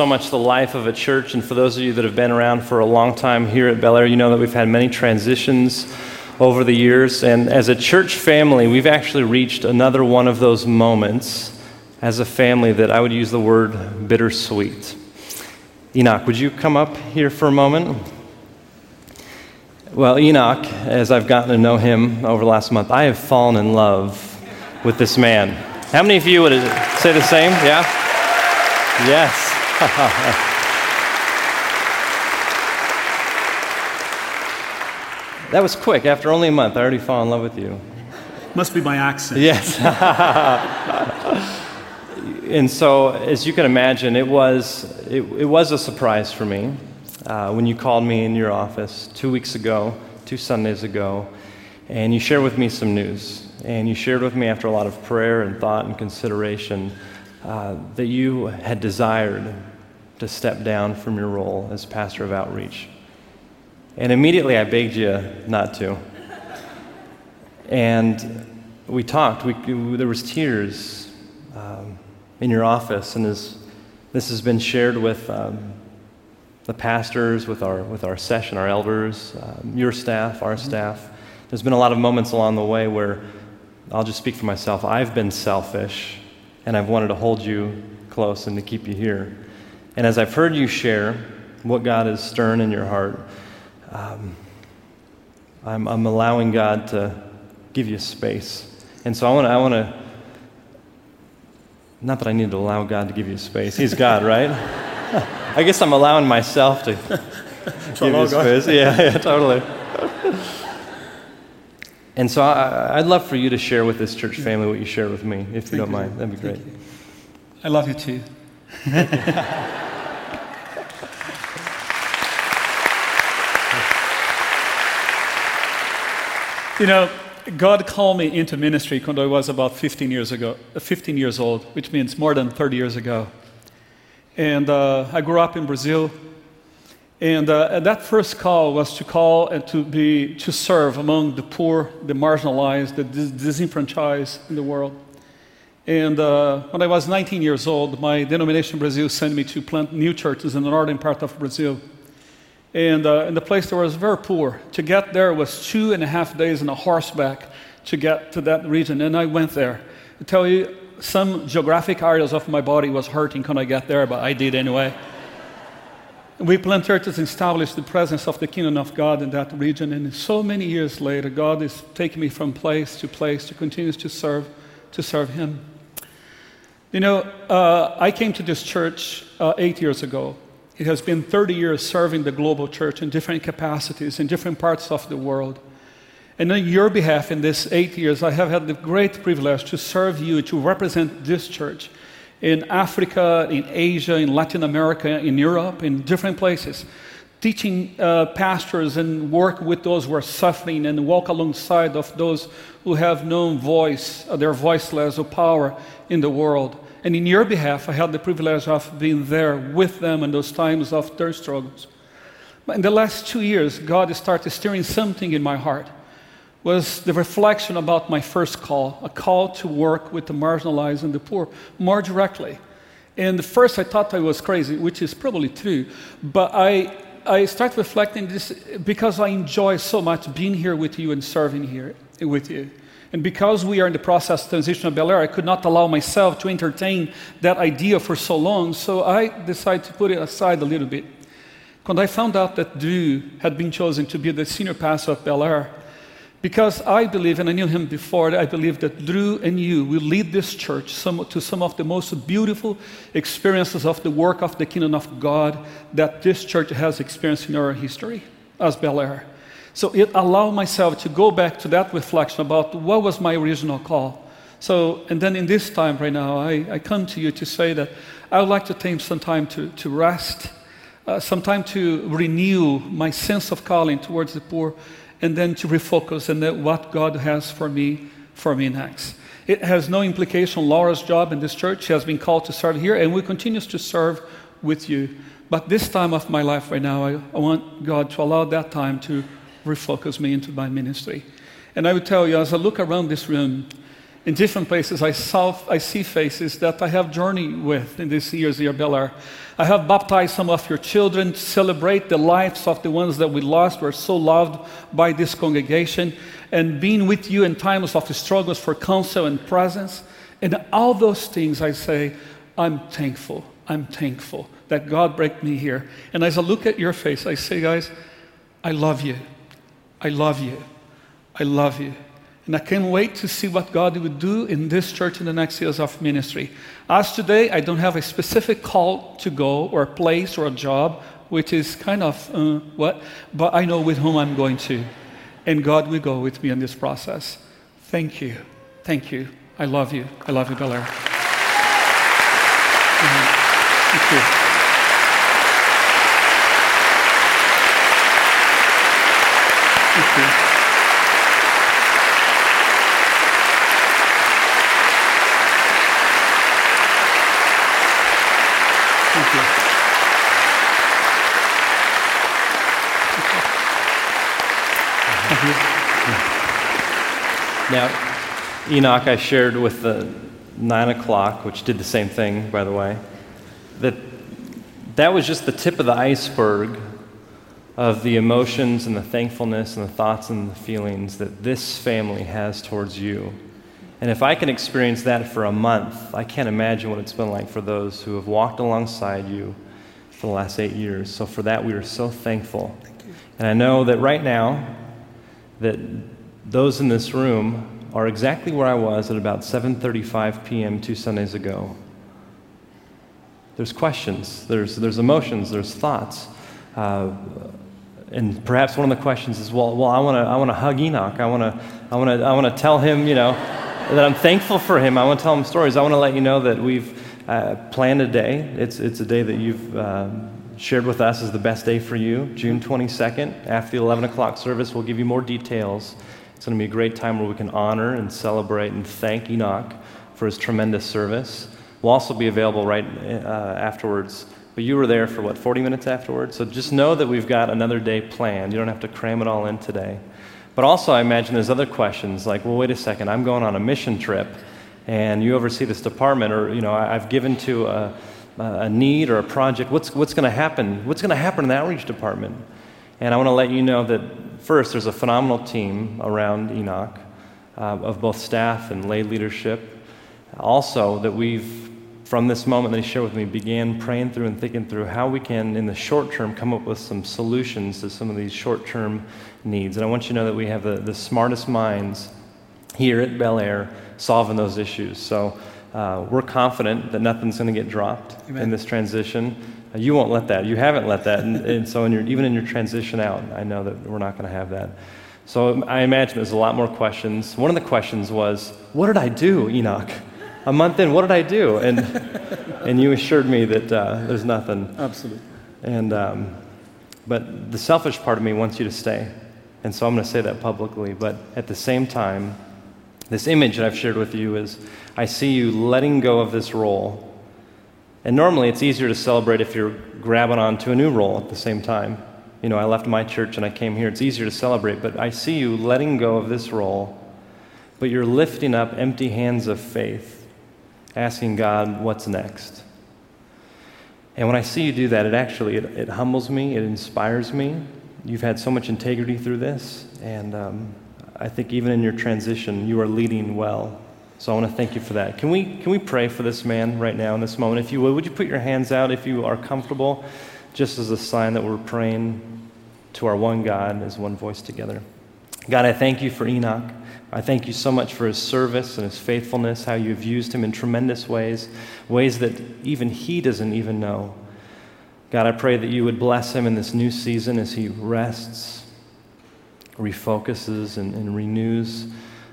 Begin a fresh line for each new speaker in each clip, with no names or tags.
so much the life of a church. And for those of you that have been around for a long time here at Bel Air, you know that we've had many transitions over the years. And as a church family, we've actually reached another one of those moments as a family that I would use the word bittersweet. Enoch, would you come up here for a moment? Well, Enoch, as I've gotten to know him over the last month, I have fallen in love with this man. How many of you would say the same? Yeah? Yes. that was quick. After only a month, I already fall in love with you.
Must be my accent.
Yes. and so, as you can imagine, it was, it, it was a surprise for me uh, when you called me in your office two weeks ago, two Sundays ago, and you shared with me some news. And you shared with me, after a lot of prayer and thought and consideration, uh, that you had desired to step down from your role as pastor of outreach. And immediately I begged you not to. And we talked. We, there was tears um, in your office, and as this has been shared with um, the pastors, with our, with our session, our elders, um, your staff, our staff. There's been a lot of moments along the way where I'll just speak for myself. I've been selfish, and I've wanted to hold you close and to keep you here. And as I've heard you share what God is stirring in your heart, um, I'm, I'm allowing God to give you space. And so I want to, I want to, not that I need to allow God to give you space. He's God, right? I guess I'm allowing myself to give you space. Yeah, yeah, totally. And so I, would love for you to share with this church family what you share with me, if you don't mind. That'd be great.
I love you too. You know, God called me into ministry when I was about 15 years ago, 15 years old, which means more than 30 years ago. And uh, I grew up in Brazil. And uh, that first call was to call and to be to serve among the poor, the marginalized, the dis- disenfranchised in the world. And uh, when I was 19 years old, my denomination in Brazil sent me to plant new churches in the northern part of Brazil. And uh, in the place that was very poor. To get there was two and a half days on a horseback to get to that region. And I went there. I tell you, some geographic areas of my body was hurting when I got there, but I did anyway. we planted churches and established the presence of the kingdom of God in that region. And so many years later, God is taking me from place to place to continue to serve, to serve Him. You know, uh, I came to this church uh, eight years ago. It has been 30 years serving the global church in different capacities in different parts of the world. And on your behalf, in these eight years, I have had the great privilege to serve you, to represent this church in Africa, in Asia, in Latin America, in Europe, in different places, teaching uh, pastors and work with those who are suffering and walk alongside of those who have no voice, uh, they're voiceless or power in the world. And in your behalf, I had the privilege of being there with them in those times of their struggles. But in the last two years, God started stirring something in my heart was the reflection about my first call, a call to work with the marginalized and the poor more directly. And first I thought I was crazy, which is probably true, but I, I started reflecting this because I enjoy so much being here with you and serving here with you. And because we are in the process of transition of Bel Air, I could not allow myself to entertain that idea for so long, so I decided to put it aside a little bit. When I found out that Drew had been chosen to be the senior pastor of Bel Air, because I believe, and I knew him before, I believe that Drew and you will lead this church some, to some of the most beautiful experiences of the work of the kingdom of God that this church has experienced in our history as Bel Air. So it allowed myself to go back to that reflection about what was my original call. So, and then in this time right now, I, I come to you to say that I would like to take some time to, to rest, uh, some time to renew my sense of calling towards the poor and then to refocus on what God has for me for me next. It has no implication on Laura's job in this church. She has been called to serve here, and we continue to serve with you. But this time of my life right now, I, I want God to allow that time to refocus me into my ministry. And I would tell you, as I look around this room, In different places, I, saw, I see faces that I have journeyed with in these years here at I have baptized some of your children to celebrate the lives of the ones that we lost. We're so loved by this congregation. And being with you in times of struggles for counsel and presence. And all those things, I say, I'm thankful. I'm thankful that God brought me here. And as I look at your face, I say, guys, I love you. I love you. I love you. And I can't wait to see what God would do in this church in the next years of ministry. As today, I don't have a specific call to go or a place or a job, which is kind of uh, what, but I know with whom I'm going to. And God will go with me in this process. Thank you. Thank you. I love you. I love you, Bel Air. You. Thank you.
Now, Enoch, I shared with the nine o'clock, which did the same thing, by the way, that that was just the tip of the iceberg of the emotions and the thankfulness and the thoughts and the feelings that this family has towards you. And if I can experience that for a month, I can't imagine what it's been like for those who have walked alongside you for the last eight years. So for that, we are so thankful. And I know that right now, that those in this room are exactly where I was at about 7:35 p.m. two Sundays ago. There's questions, there's, there's emotions, there's thoughts. Uh, and perhaps one of the questions is, well, well I want to I wanna hug Enoch. I want to I wanna, I wanna tell him, you know, that I'm thankful for him. I want to tell him stories. I want to let you know that we've uh, planned a day. It's, it's a day that you've uh, shared with us as the best day for you, June 22nd. After the 11 o'clock service, we'll give you more details. It's going to be a great time where we can honor and celebrate and thank Enoch for his tremendous service. We'll also be available right uh, afterwards. But you were there for what, 40 minutes afterwards? So just know that we've got another day planned. You don't have to cram it all in today. But also, I imagine there's other questions like, well, wait a second, I'm going on a mission trip and you oversee this department, or, you know, I've given to a, a need or a project. What's, what's going to happen? What's going to happen in the outreach department? And I want to let you know that first, there's a phenomenal team around Enoch uh, of both staff and lay leadership. Also, that we've, from this moment that he shared with me, began praying through and thinking through how we can, in the short term, come up with some solutions to some of these short term needs. And I want you to know that we have the, the smartest minds here at Bel Air solving those issues. So uh, we're confident that nothing's going to get dropped Amen. in this transition. You won't let that. You haven't let that. And, and so, in your, even in your transition out, I know that we're not going to have that. So, I imagine there's a lot more questions. One of the questions was, What did I do, Enoch? A month in, what did I do? And, and you assured me that uh, there's nothing.
Absolutely.
And, um, but the selfish part of me wants you to stay. And so I'm going to say that publicly. But at the same time, this image that I've shared with you is I see you letting go of this role and normally it's easier to celebrate if you're grabbing onto a new role at the same time. You know, I left my church and I came here. It's easier to celebrate, but I see you letting go of this role, but you're lifting up empty hands of faith, asking God, what's next? And when I see you do that, it actually it, it humbles me, it inspires me. You've had so much integrity through this, and um, I think even in your transition, you are leading well. So I want to thank you for that. Can we, can we pray for this man right now in this moment? If you would, would you put your hands out if you are comfortable, just as a sign that we're praying to our one God as one voice together? God, I thank you for Enoch. I thank you so much for his service and his faithfulness, how you've used him in tremendous ways, ways that even he doesn't even know. God, I pray that you would bless him in this new season as he rests, refocuses, and, and renews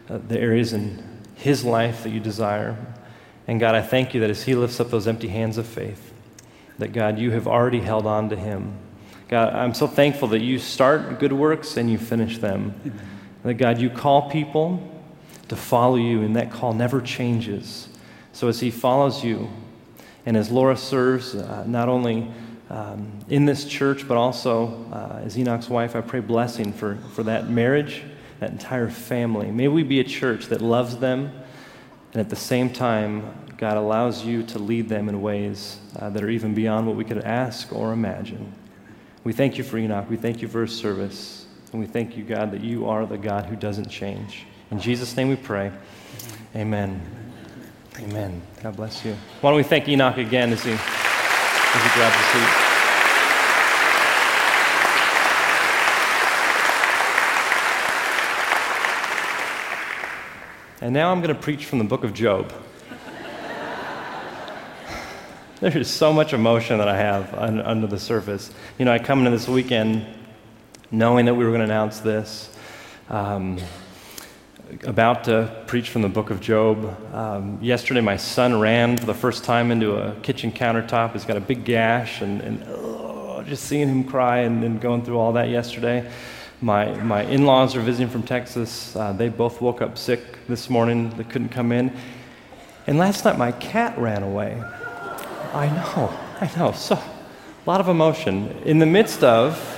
uh, the areas in his life that you desire. And God, I thank you that as he lifts up those empty hands of faith, that God, you have already held on to him. God, I'm so thankful that you start good works and you finish them. Amen. That God, you call people to follow you, and that call never changes. So as he follows you, and as Laura serves uh, not only um, in this church, but also uh, as Enoch's wife, I pray blessing for, for that marriage that entire family. May we be a church that loves them, And at the same time, God allows you to lead them in ways uh, that are even beyond what we could ask or imagine. We thank you for Enoch. We thank you for his service. And we thank you, God, that you are the God who doesn't change. In Jesus' name we pray. Amen. Amen. God bless you. Why don't we thank Enoch again as he, a seat? And now I'm going to preach from the book of Job. there is so much emotion that I have un- under the surface. You know, I come into this weekend knowing that we were going to announce this, um, about to preach from the book of Job. Um, yesterday, my son ran for the first time into a kitchen countertop. He's got a big gash, and, and oh, just seeing him cry and, and going through all that yesterday. My, my in laws are visiting from Texas. Uh, they both woke up sick this morning. They couldn't come in. And last night, my cat ran away. I know, I know. So, a lot of emotion. In the midst of,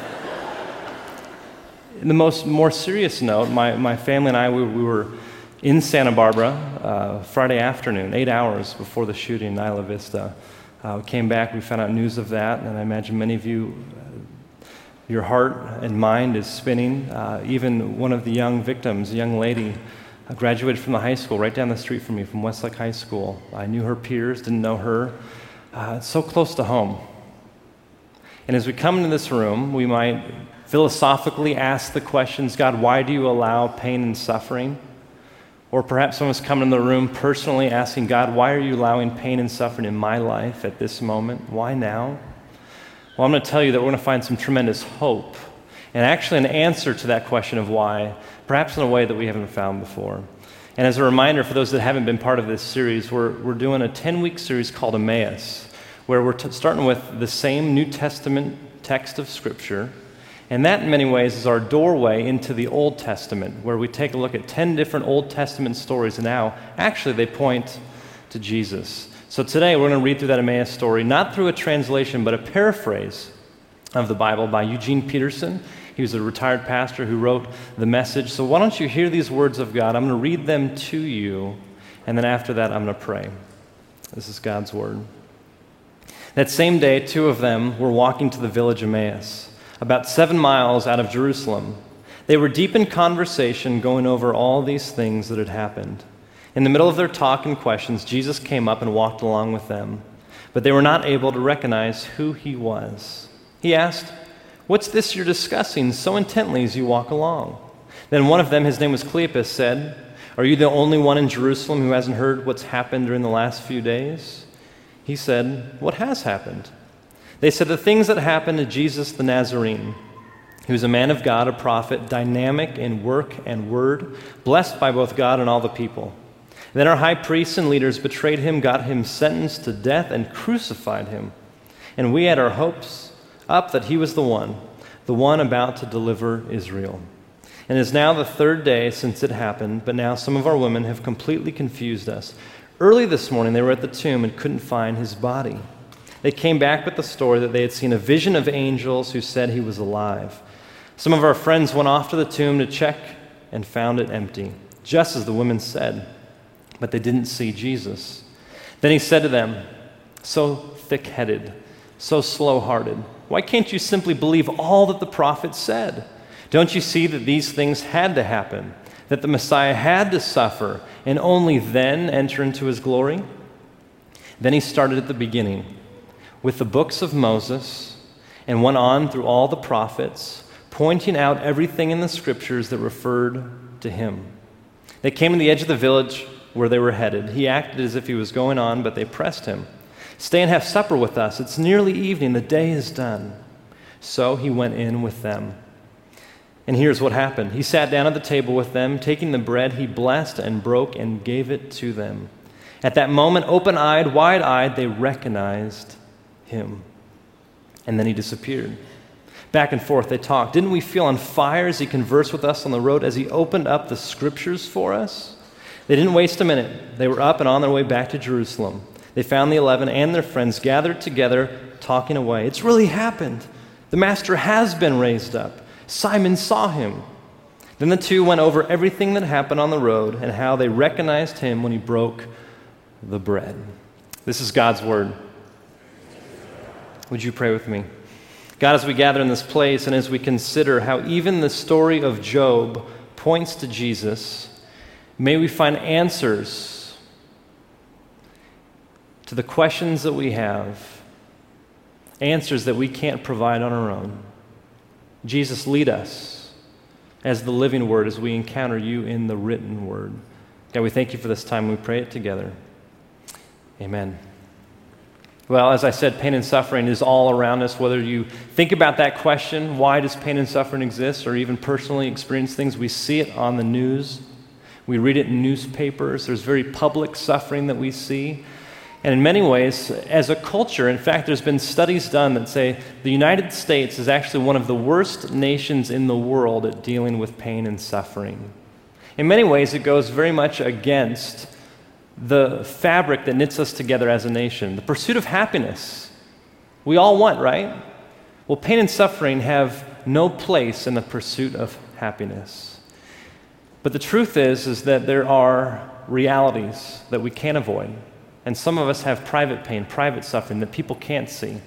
the most more serious note, my, my family and I, we, we were in Santa Barbara uh, Friday afternoon, eight hours before the shooting in Isla Vista. Uh, we came back, we found out news of that, and I imagine many of you your heart and mind is spinning. Uh, even one of the young victims, a young lady, uh, graduated from the high school right down the street from me, from Westlake High School. I knew her peers, didn't know her. Uh, so close to home. And as we come into this room, we might philosophically ask the questions God, why do you allow pain and suffering? Or perhaps someone's coming in the room personally asking God, why are you allowing pain and suffering in my life at this moment? Why now? Well, I'm going to tell you that we're going to find some tremendous hope and actually an answer to that question of why, perhaps in a way that we haven't found before. And as a reminder for those that haven't been part of this series, we're, we're doing a 10 week series called Emmaus, where we're t- starting with the same New Testament text of Scripture. And that, in many ways, is our doorway into the Old Testament, where we take a look at 10 different Old Testament stories, and now actually they point to Jesus. So today we're going to read through that Emmaus story, not through a translation, but a paraphrase of the Bible by Eugene Peterson. He was a retired pastor who wrote the message. So why don't you hear these words of God? I'm going to read them to you, and then after that, I'm going to pray. This is God's word. That same day, two of them were walking to the village Emmaus, about seven miles out of Jerusalem. They were deep in conversation, going over all these things that had happened. In the middle of their talk and questions, Jesus came up and walked along with them, but they were not able to recognize who he was. He asked, What's this you're discussing so intently as you walk along? Then one of them, his name was Cleopas, said, Are you the only one in Jerusalem who hasn't heard what's happened during the last few days? He said, What has happened? They said, The things that happened to Jesus the Nazarene. He was a man of God, a prophet, dynamic in work and word, blessed by both God and all the people. Then our high priests and leaders betrayed him, got him sentenced to death, and crucified him. And we had our hopes up that he was the one, the one about to deliver Israel. And it is now the third day since it happened, but now some of our women have completely confused us. Early this morning, they were at the tomb and couldn't find his body. They came back with the story that they had seen a vision of angels who said he was alive. Some of our friends went off to the tomb to check and found it empty, just as the women said but they didn't see Jesus. Then he said to them, So thick headed, so slow hearted, why can't you simply believe all that the prophets said? Don't you see that these things had to happen, that the Messiah had to suffer, and only then enter into his glory? Then he started at the beginning with the books of Moses and went on through all the prophets, pointing out everything in the scriptures that referred to him. They came to the edge of the village where they were headed. He acted as if he was going on, but they pressed him. Stay and have supper with us. It's nearly evening. The day is done. So he went in with them. And here's what happened He sat down at the table with them. Taking the bread, he blessed and broke and gave it to them. At that moment, open eyed, wide eyed, they recognized him. And then he disappeared. Back and forth, they talked. Didn't we feel on fire as he conversed with us on the road, as he opened up the scriptures for us? They didn't waste a minute. They were up and on their way back to Jerusalem. They found the eleven and their friends gathered together, talking away. It's really happened. The Master has been raised up. Simon saw him. Then the two went over everything that happened on the road and how they recognized him when he broke the bread. This is God's word. Would you pray with me? God, as we gather in this place and as we consider how even the story of Job points to Jesus, may we find answers to the questions that we have, answers that we can't provide on our own. Jesus, lead us as the living word as we encounter you in the written word. God, we thank you for this time. We pray it together. Amen. Well, as I said, pain and suffering is all around us. Whether you think about that question, why does pain and suffering exist, or even personally experience things, we see it on the news. We read it in newspapers. There's very public suffering that we see. And in many ways, as a culture, in fact, there's been studies done that say the United States is actually one of the worst nations in the world at dealing with pain and suffering. In many ways, it goes very much against the fabric that knits us together as a nation, the pursuit of happiness. We all want, right? Well, pain and suffering have no place in the pursuit of happiness. But the truth is is that there are realities that we can't avoid. And some of us have private pain, private suffering that people can't see.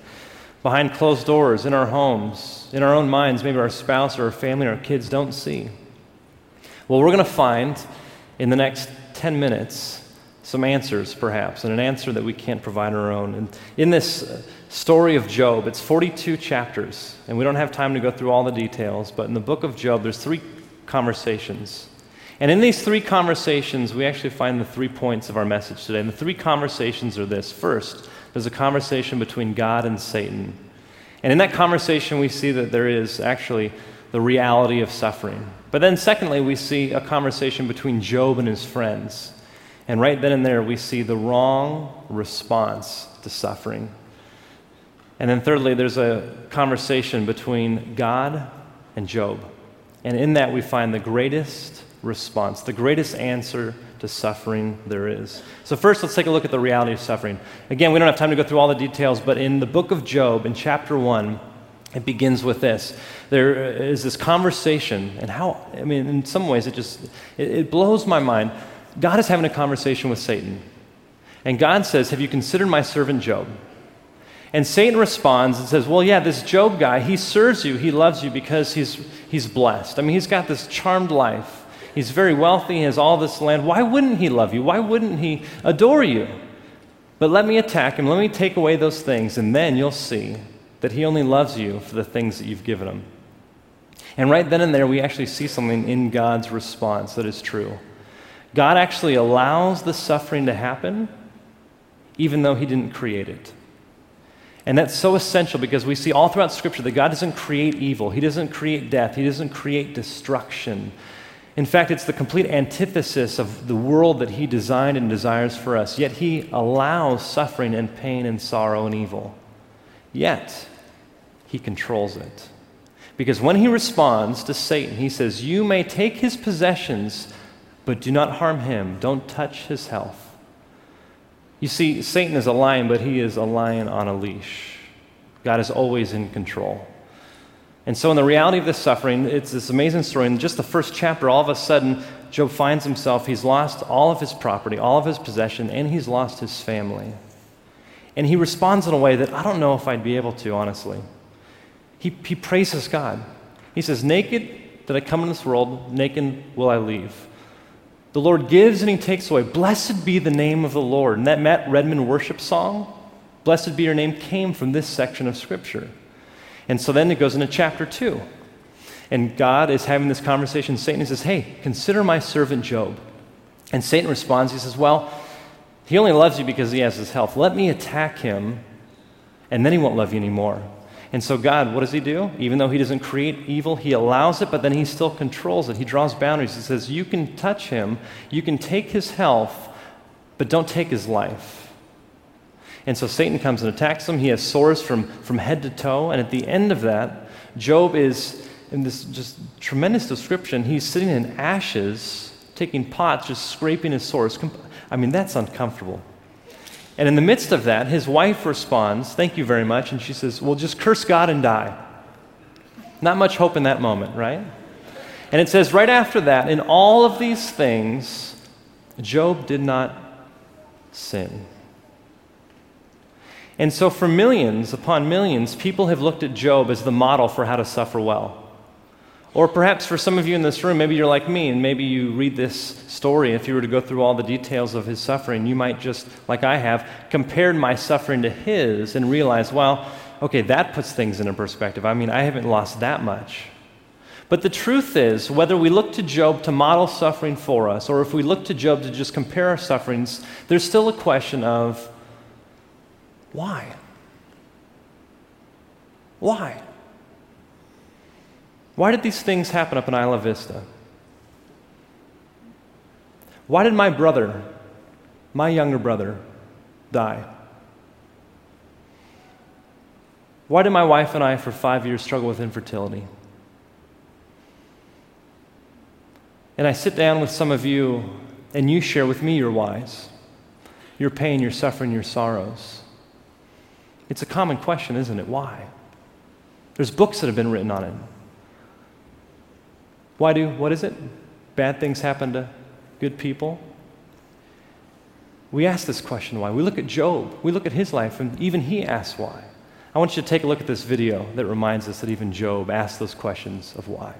Behind closed doors, in our homes, in our own minds, maybe our spouse or our family or our kids don't see. Well, we're going to find in the next 10 minutes some answers, perhaps, and an answer that we can't provide our own. And in this uh, story of Job, it's 42 chapters, and we don't have time to go through all the details, but in the book of Job, there's three conversations. And in these three conversations, we actually find the three points of our message today. And the three conversations are this first, there's a conversation between God and Satan. And in that conversation, we see that there is actually the reality of suffering. But then, secondly, we see a conversation between Job and his friends. And right then and there, we see the wrong response to suffering. And then, thirdly, there's a conversation between God and Job. And in that, we find the greatest response, the greatest answer to suffering there is. So, first, let's take a look at the reality of suffering. Again, we don't have time to go through all the details, but in the book of Job, in chapter 1, it begins with this. There is this conversation, and how, I mean, in some ways, it just, it, it blows my mind God is having a conversation with Satan. And God says, Have you considered my servant Job? And Satan responds and says, Well, yeah, this Job guy, he serves you, he loves you because he's, he's blessed. I mean, he's got this charmed life. He's very wealthy, he has all this land. Why wouldn't he love you? Why wouldn't he adore you? But let me attack him, let me take away those things, and then you'll see that he only loves you for the things that you've given him. And right then and there, we actually see something in God's response that is true. God actually allows the suffering to happen even though He didn't create it. And that's so essential because we see all throughout Scripture that God doesn't create evil, He doesn't create death, He doesn't create destruction. In fact, it's the complete antithesis of the world that He designed and desires for us. Yet He allows suffering and pain and sorrow and evil. Yet, He controls it. Because when He responds to Satan, He says, You may take His possessions but do not harm him. Don't touch his health. You see, Satan is a lion, but he is a lion on a leash. God is always in control. And so, in the reality of this suffering, it's this amazing story. In just the first chapter, all of a sudden, Job finds himself, he's lost all of his property, all of his possession, and he's lost his family. And he responds in a way that I don't know if I'd be able to, honestly. He, he praises God. He says, Naked did I come in this world, naked will I leave. The Lord gives and He takes away. Blessed be the name of the Lord. And that Matt Redman worship song, Blessed be your name, came from this section of Scripture. And so then it goes into chapter 2. And God is having this conversation. Satan says, Hey, consider my servant Job. And Satan responds, He says, Well, he only loves you because he has his health. Let me attack him, and then he won't love you anymore. And so, God, what does He do? Even though He doesn't create evil, He allows it, but then He still controls it. He draws boundaries. He says, You can touch Him, you can take His health, but don't take His life. And so Satan comes and attacks him. He has sores from, from head to toe. And at the end of that, Job is in this just tremendous description. He's sitting in ashes, taking pots, just scraping his sores. I mean, that's uncomfortable. And in the midst of that, his wife responds, Thank you very much. And she says, Well, just curse God and die. Not much hope in that moment, right? And it says right after that, in all of these things, Job did not sin. And so, for millions upon millions, people have looked at Job as the model for how to suffer well. Or perhaps for some of you in this room, maybe you're like me, and maybe you read this story. If you were to go through all the details of his suffering, you might just, like I have, compared my suffering to his and realize, well, okay, that puts things into perspective. I mean, I haven't lost that much. But the truth is, whether we look to Job to model suffering for us, or if we look to Job to just compare our sufferings, there's still a question of why? Why? Why did these things happen up in Isla Vista? Why did my brother, my younger brother, die? Why did my wife and I, for five years, struggle with infertility? And I sit down with some of you, and you share with me your whys, your pain, your suffering, your sorrows. It's a common question, isn't it? Why? There's books that have been written on it. Why do, what is it? Bad things happen to good people? We ask this question why. We look at Job, we look at his life, and even he asks why. I want you to take a look at this video that reminds us that even Job asked those questions of why.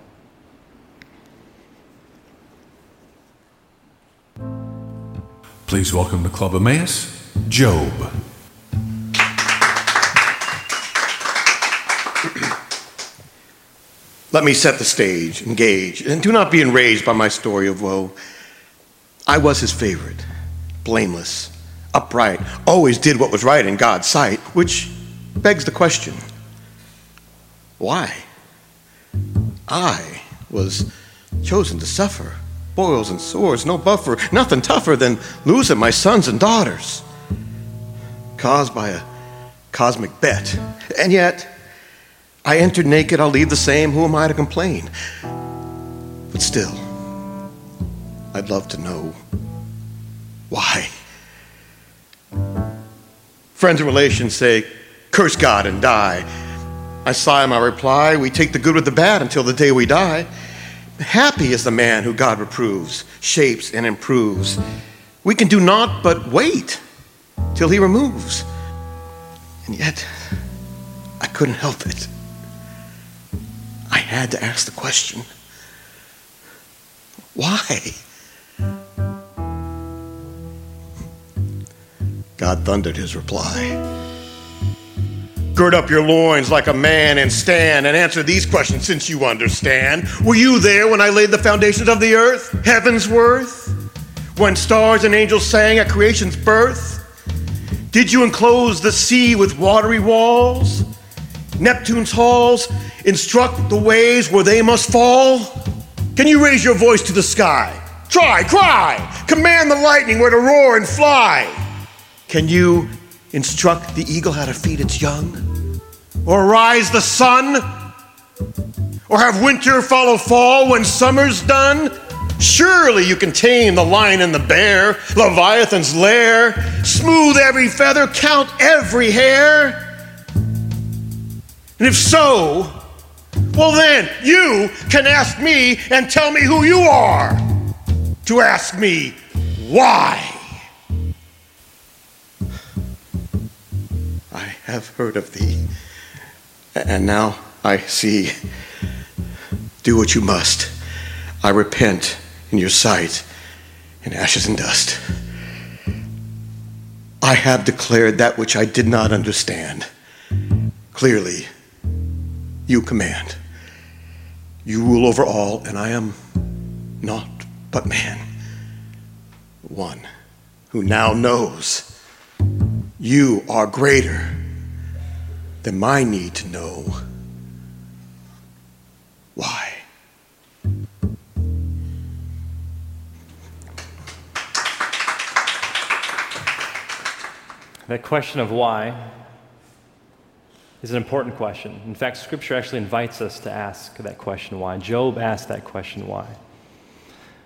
Please welcome to Club Emmaus, Job.
Let me set the stage, engage, and do not be enraged by my story of woe. I was his favorite, blameless, upright, always did what was right in God's sight, which begs the question why? I was chosen to suffer. Boils and sores, no buffer, nothing tougher than losing my sons and daughters. Caused by a cosmic bet. And yet, I entered naked, I'll leave the same. Who am I to complain? But still, I'd love to know why. Friends and relations say, curse God and die. I sigh my reply, we take the good with the bad until the day we die. Happy is the man who God reproves, shapes, and improves. We can do naught but wait till he removes. And yet, I couldn't help it. I had to ask the question why? God thundered his reply. Gird up your loins like a man and stand and answer these questions since you understand. Were you there when I laid the foundations of the earth, heaven's worth? When stars and angels sang at creation's birth? Did you enclose the sea with watery walls? Neptune's halls instruct the ways where they must fall? Can you raise your voice to the sky? Try, cry, command the lightning where to roar and fly. Can you instruct the eagle how to feed its young? Or rise the sun? Or have winter follow fall when summer's done? Surely you can tame the lion and the bear, Leviathan's lair, smooth every feather, count every hair. And if so, well, then you can ask me and tell me who you are to ask me why. I have heard of thee, and now I see. Do what you must. I repent in your sight in ashes and dust. I have declared that which I did not understand. Clearly, you command. You rule over all, and I am not but man. One who now knows you are greater than my need to know why.
That question of why is an important question. In fact, Scripture actually invites us to ask that question why. Job asked that question why.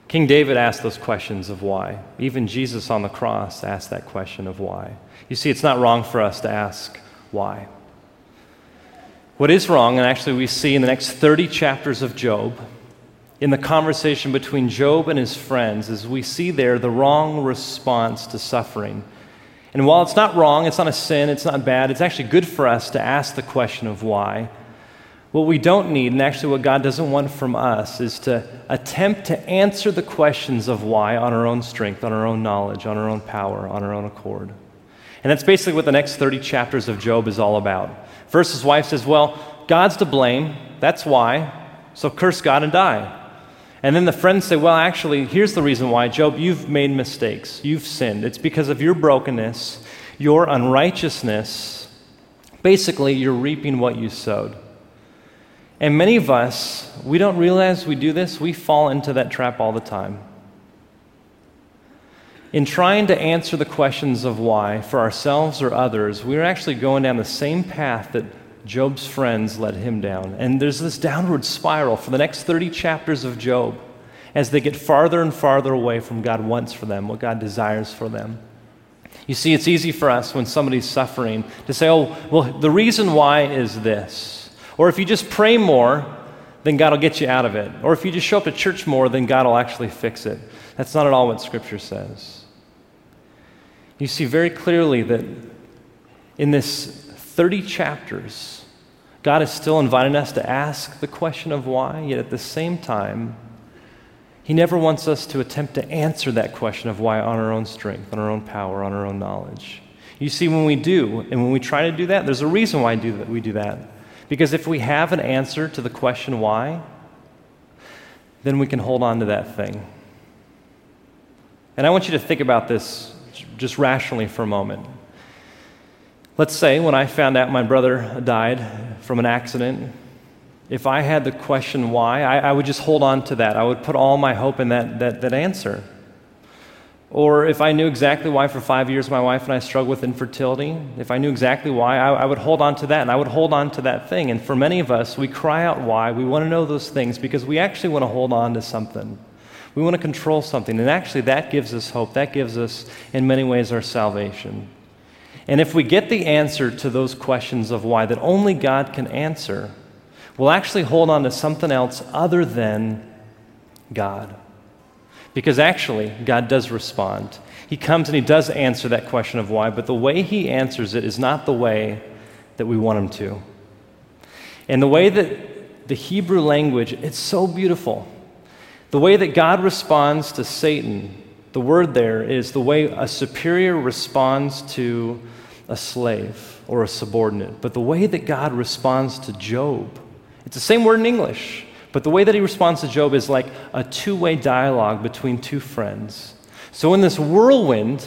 King David asked those questions of why. Even Jesus on the cross asked that question of why. You see, it's not wrong for us to ask why. What is wrong, and actually we see in the next 30 chapters of Job, in the conversation between Job and his friends is we see there the wrong response to suffering. And while it's not wrong, it's not a sin, it's not bad, it's actually good for us to ask the question of why. What we don't need, and actually what God doesn't want from us, is to attempt to answer the questions of why on our own strength, on our own knowledge, on our own power, on our own accord. And that's basically what the next 30 chapters of Job is all about. First, his wife says, Well, God's to blame. That's why. So curse God and die. And then the friends say, Well, actually, here's the reason why. Job, you've made mistakes. You've sinned. It's because of your brokenness, your unrighteousness. Basically, you're reaping what you sowed. And many of us, we don't realize we do this. We fall into that trap all the time. In trying to answer the questions of why for ourselves or others, we're actually going down the same path that Job's friends let him down. And there's this downward spiral for the next 30 chapters of Job as they get farther and farther away from God wants for them, what God desires for them. You see, it's easy for us when somebody's suffering to say, oh, well, the reason why is this. Or if you just pray more, then God will get you out of it. Or if you just show up to church more, then God will actually fix it. That's not at all what Scripture says. You see very clearly that in this 30 chapters, God is still inviting us to ask the question of why, yet at the same time, He never wants us to attempt to answer that question of why on our own strength, on our own power, on our own knowledge. You see, when we do, and when we try to do that, there's a reason why we do that. Because if we have an answer to the question why, then we can hold on to that thing. And I want you to think about this just rationally for a moment. Let's say when I found out my brother died from an accident, if I had the question why, I, I, would just hold on to that. I would put all my hope in that, that, that answer. Or if I knew exactly why for five years my wife and I struggled with infertility, if I knew exactly why, I, I would hold on to that and I would hold on to that thing. And for many of us, we cry out why. We want to know those things because we actually want to hold on to something. We want to control something. And actually, that gives us hope. That gives us, in many ways, our salvation. And if we get the answer to those questions of why that only God can answer, we'll actually hold on to something else other than God. Because actually, God does respond. He comes and He does answer that question of why, but the way He answers it is not the way that we want Him to. And the way that the Hebrew language, it's so beautiful. The way that God responds to Satan, the word there is the way a superior responds to a slave or a subordinate, but the way that God responds to Job, it's the same word in English, but the way that he responds to Job is like a two way dialogue between two friends. So in this whirlwind,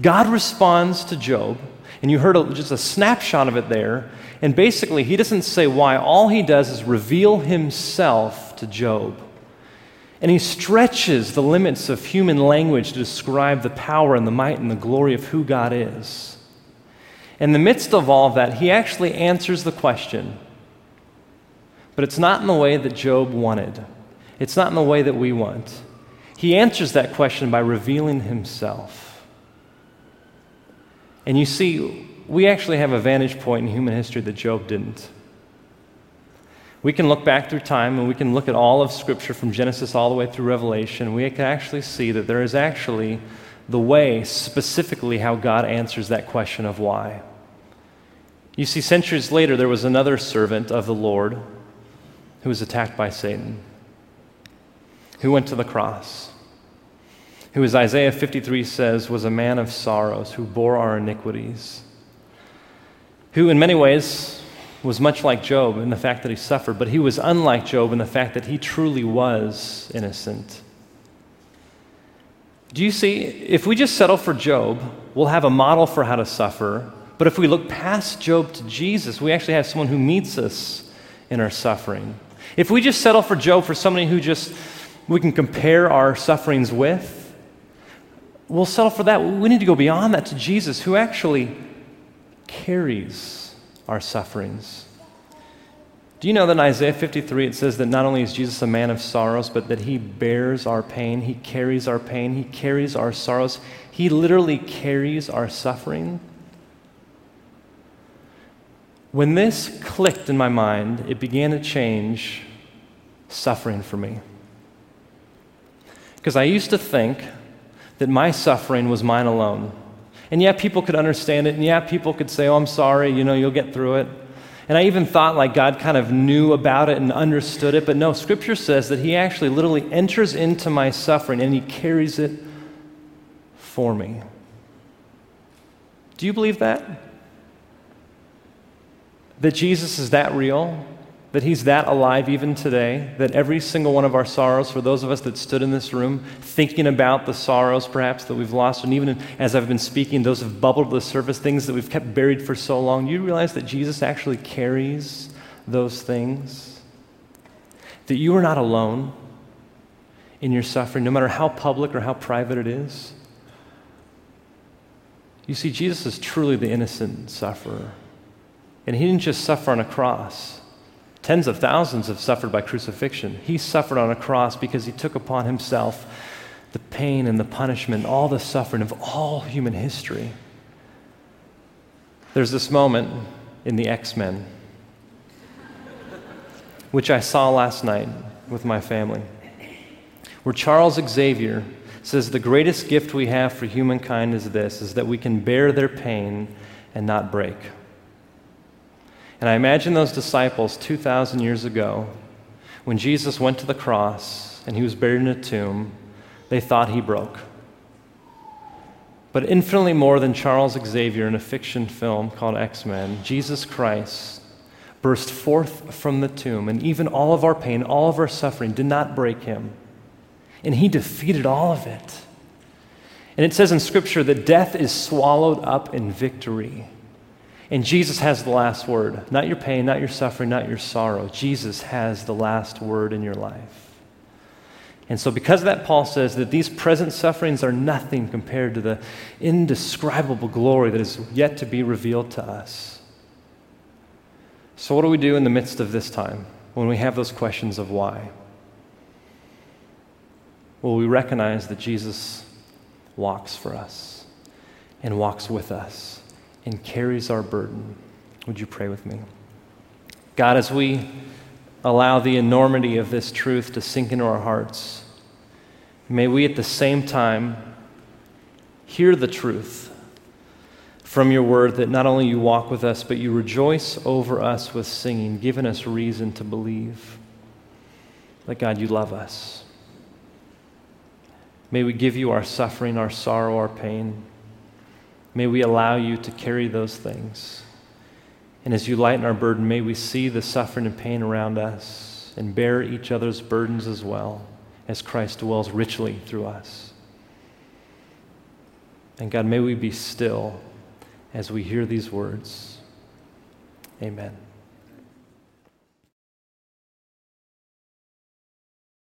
God responds to Job, and you heard a, just a snapshot of it there. And basically, he doesn't say why. All he does is reveal himself to Job. And he stretches the limits of human language to describe the power and the might and the glory of who God is. In the midst of all of that, he actually answers the question. But it's not in the way that Job wanted, it's not in the way that we want. He answers that question by revealing himself. And you see, we actually have a vantage point in human history that Job didn't. We can look back through time and we can look at all of Scripture from Genesis all the way through Revelation. We can actually see that there is actually the way, specifically, how God answers that question of why. You see, centuries later, there was another servant of the Lord who was attacked by Satan, who went to the cross, who, as Isaiah 53 says, was a man of sorrows, who bore our iniquities, who, in many ways, was much like Job in the fact that he suffered, but he was unlike Job in the fact that he truly was innocent. Do you see? If we just settle for Job, we'll have a model for how to suffer but if we look past Job to Jesus, we actually have someone who meets us in our suffering. If we just settle for Job for somebody who just we can compare our sufferings with, we'll settle for that. We need to go beyond that to Jesus, who actually carries our sufferings. Do you know that in Isaiah 53 it says that not only is Jesus a man of sorrows, but that he bears our pain, he carries our pain, he carries our sorrows, he literally carries our suffering? When this clicked in my mind, it began to change suffering for me. Because I used to think that my suffering was mine alone. And yeah, people could understand it, and yeah, people could say, Oh, I'm sorry, you know, you'll get through it. And I even thought like God kind of knew about it and understood it, but no, Scripture says that He actually literally enters into my suffering and He carries it for me. Do you believe that? That Jesus is that real? That he's that alive even today? That every single one of our sorrows, for those of us that stood in this room thinking about the sorrows perhaps that we've lost, and even as I've been speaking, those have bubbled to the surface, things that we've kept buried for so long, you realize that Jesus actually carries those things? That you are not alone in your suffering, no matter how public or how private it is? You see, Jesus is truly the innocent sufferer. And he didn't just suffer on a cross. Tens of thousands have suffered by crucifixion. He suffered on a cross because he took upon himself the pain and the punishment, all the suffering of all human history. There's this moment in the X Men, which I saw last night with my family, where Charles Xavier says the greatest gift we have for humankind is this is that we can bear their pain and not break. And I imagine those disciples 2,000 years ago, when Jesus went to the cross and he was buried in a tomb, they thought he broke. But infinitely more than Charles Xavier in a fiction film called X Men, Jesus Christ burst forth from the tomb, and even all of our pain, all of our suffering did not break him and he defeated all of it. And it says in Scripture that death is swallowed up in victory. And Jesus has the last word. Not your pain, not your suffering, not your sorrow. Jesus has the last word in your life. And so, because of that, Paul says that these present sufferings are nothing compared to the indescribable glory that is yet to be revealed to us. So, what do we do in the midst of this time when we have those questions of why? Well, we recognize that Jesus walks for us and walks with us and carries our burden. Would you pray with me? God, as we allow the enormity of this truth to sink into our hearts, may we at the same time hear the truth from your word that not only you walk with us, but you rejoice over us with singing, giving us reason to believe that, God, you love us. May we give you our suffering, our sorrow, our pain. May we allow you to carry those things. And as you lighten our burden, may we see the suffering and pain around us and bear each other's burdens as well as Christ dwells richly through us. And God, may we be still as we hear these words. Amen.